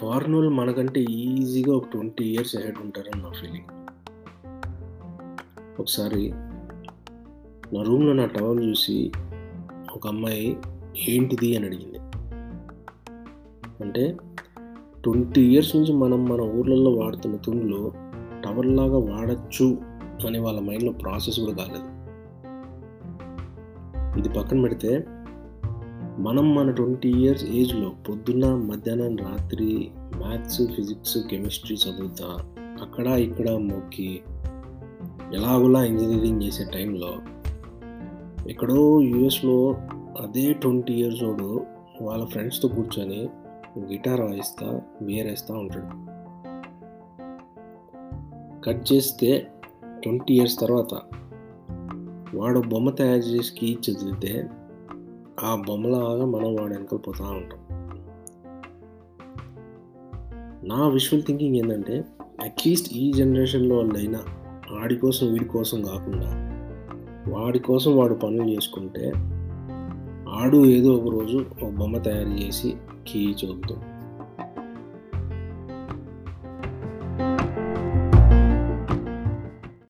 Foreign వాళ్ళు మనకంటే ఈజీగా ఒక ట్వంటీ ఇయర్స్ అహెడ్ ఉంటారని నా ఫీలింగ్. ఒకసారి నా రూమ్లో నా టవల్ చూసి ఒక అమ్మాయి ఏంటిది? అని అడిగింది. అంటే ట్వంటీ ఇయర్స్ నుంచి మనం మన ఊర్లలో వాడుతున్న తుండ్లు టవల్ లాగా వాడచ్చు అని వాళ్ళ మైండ్లో ప్రాసెస్ కూడా కాలేదు. ఇది పక్కన పెడితే మనం మన ట్వంటీ ఇయర్స్ ఏజ్లో పొద్దున్న మధ్యాహ్నం రాత్రి మ్యాథ్స్ ఫిజిక్స్ కెమిస్ట్రీ చదువుతా అక్కడ ఇక్కడ మొక్కి ఎలాగోలా ఇంజనీరింగ్ చేసే టైంలో ఎక్కడో యుఎస్లో అదే ట్వంటీ ఇయర్స్ ఓడు వాళ్ళ ఫ్రెండ్స్తో కూర్చొని గిటార్ వాయిస్తా బియర్ వేస్తూ ఉంటాడు. కట్ చేస్తే ట్వంటీ ఇయర్స్ తర్వాత వాడు బొమ్మ తయారు చేసి కీ చదివితే ఆ బొమ్మలాగా మనం వాడు వెనకపోతూ ఉంటాం. నా విజువల్ థింకింగ్ ఏంటంటే అట్లీస్ట్ ఈ జనరేషన్లో వాళ్ళైనా వాడి కోసం వీడి కోసం కాకుండా వాడి కోసం వాడు పనులు చేసుకుంటే ఆడు ఏదో ఒక రోజు ఒక బొమ్మ తయారు చేసి కీ చూపుతాడు